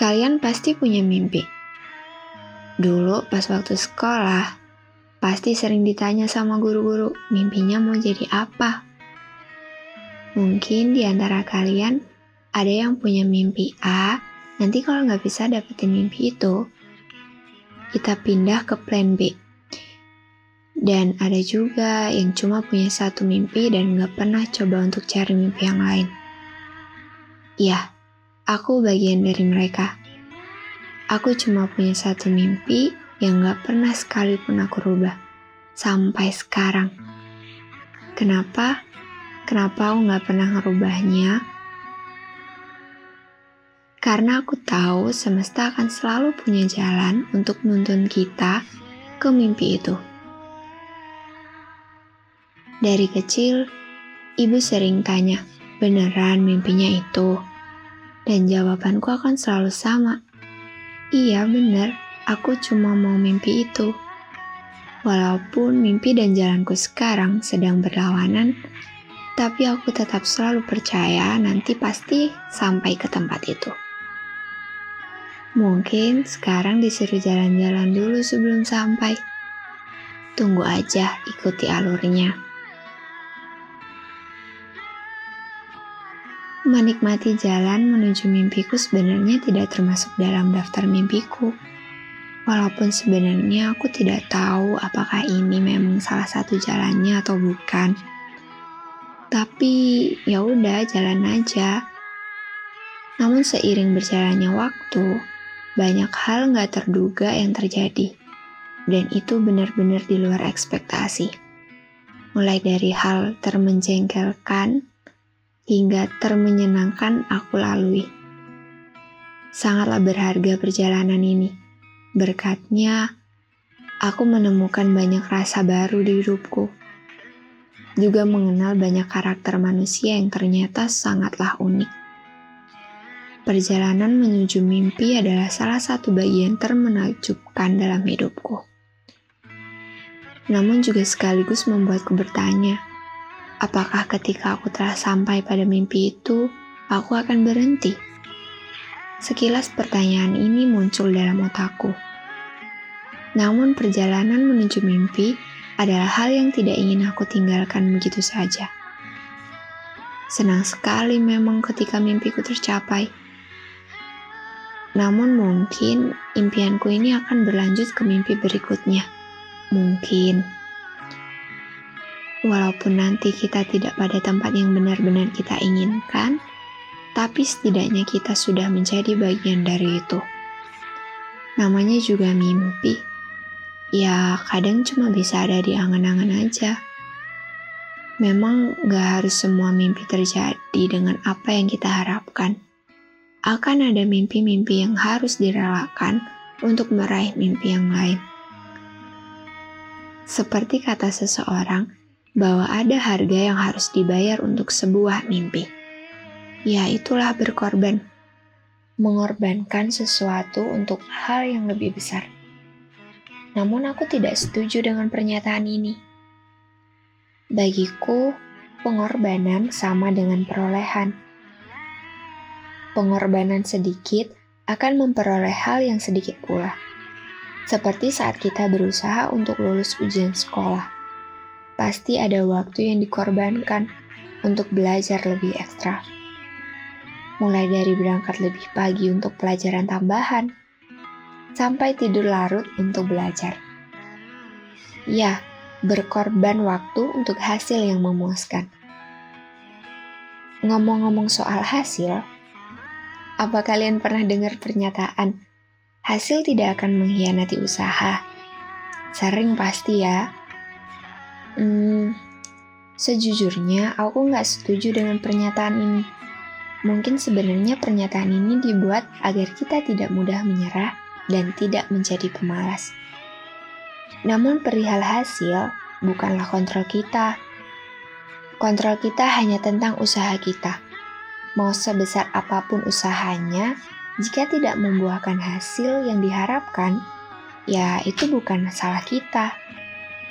Kalian pasti punya mimpi. Dulu pas waktu sekolah, pasti sering ditanya sama guru-guru, mimpinya mau jadi apa? Mungkin di antara kalian ada yang punya mimpi A, nanti kalau nggak bisa dapetin mimpi itu, kita pindah ke plan B. Dan ada juga yang cuma punya satu mimpi dan nggak pernah coba untuk cari mimpi yang lain. Ya, aku bagian dari mereka. Aku cuma punya satu mimpi yang gak pernah sekalipun aku rubah. Sampai sekarang. Kenapa? Kenapa aku gak pernah ngerubahnya? Karena aku tahu semesta akan selalu punya jalan untuk nuntun kita ke mimpi itu. Dari kecil, ibu sering tanya, beneran mimpinya itu? Dan jawabanku akan selalu sama, Iya benar, aku cuma mau mimpi itu. Walaupun mimpi dan jalanku sekarang sedang berlawanan, tapi aku tetap selalu percaya nanti pasti sampai ke tempat itu. Mungkin sekarang disuruh jalan-jalan dulu sebelum sampai. Tunggu aja, ikuti alurnya. Menikmati jalan menuju mimpiku sebenarnya tidak termasuk dalam daftar mimpiku. Walaupun sebenarnya aku tidak tahu apakah ini memang salah satu jalannya atau bukan. Tapi ya udah jalan aja. Namun seiring berjalannya waktu, banyak hal nggak terduga yang terjadi. Dan itu benar-benar di luar ekspektasi. Mulai dari hal termenjengkelkan, hingga termenyenangkan aku lalui. Sangatlah berharga perjalanan ini. Berkatnya, aku menemukan banyak rasa baru di hidupku. Juga mengenal banyak karakter manusia yang ternyata sangatlah unik. Perjalanan menuju mimpi adalah salah satu bagian termenakjubkan dalam hidupku. Namun juga sekaligus membuatku bertanya, Apakah ketika aku telah sampai pada mimpi itu, aku akan berhenti? Sekilas pertanyaan ini muncul dalam otakku. Namun perjalanan menuju mimpi adalah hal yang tidak ingin aku tinggalkan begitu saja. Senang sekali memang ketika mimpiku tercapai. Namun mungkin impianku ini akan berlanjut ke mimpi berikutnya. Mungkin. Walaupun nanti kita tidak pada tempat yang benar-benar kita inginkan, tapi setidaknya kita sudah menjadi bagian dari itu. Namanya juga mimpi. Ya, kadang cuma bisa ada di angan-angan aja. Memang gak harus semua mimpi terjadi dengan apa yang kita harapkan. Akan ada mimpi-mimpi yang harus direlakan untuk meraih mimpi yang lain. Seperti kata seseorang, bahwa ada harga yang harus dibayar untuk sebuah mimpi. Ya, itulah berkorban. Mengorbankan sesuatu untuk hal yang lebih besar. Namun aku tidak setuju dengan pernyataan ini. Bagiku, pengorbanan sama dengan perolehan. Pengorbanan sedikit akan memperoleh hal yang sedikit pula. Seperti saat kita berusaha untuk lulus ujian sekolah pasti ada waktu yang dikorbankan untuk belajar lebih ekstra. Mulai dari berangkat lebih pagi untuk pelajaran tambahan, sampai tidur larut untuk belajar. Ya, berkorban waktu untuk hasil yang memuaskan. Ngomong-ngomong soal hasil, apa kalian pernah dengar pernyataan hasil tidak akan mengkhianati usaha? Sering pasti ya, Hmm, sejujurnya aku nggak setuju dengan pernyataan ini. Mungkin sebenarnya pernyataan ini dibuat agar kita tidak mudah menyerah dan tidak menjadi pemalas. Namun perihal hasil bukanlah kontrol kita. Kontrol kita hanya tentang usaha kita. Mau sebesar apa pun usahanya, jika tidak membuahkan hasil yang diharapkan, ya itu bukan salah kita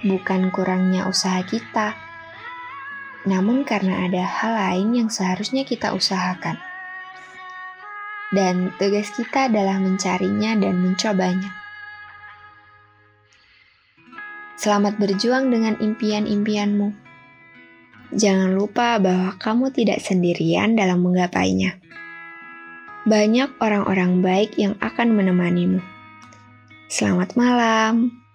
bukan kurangnya usaha kita, namun karena ada hal lain yang seharusnya kita usahakan. dan tugas kita adalah mencarinya dan mencobanya. Selamat berjuang dengan impian-impianmu. Jangan lupa bahwa kamu tidak sendirian dalam menggapainya. Banyak orang-orang baik yang akan menemanimu. Selamat malam.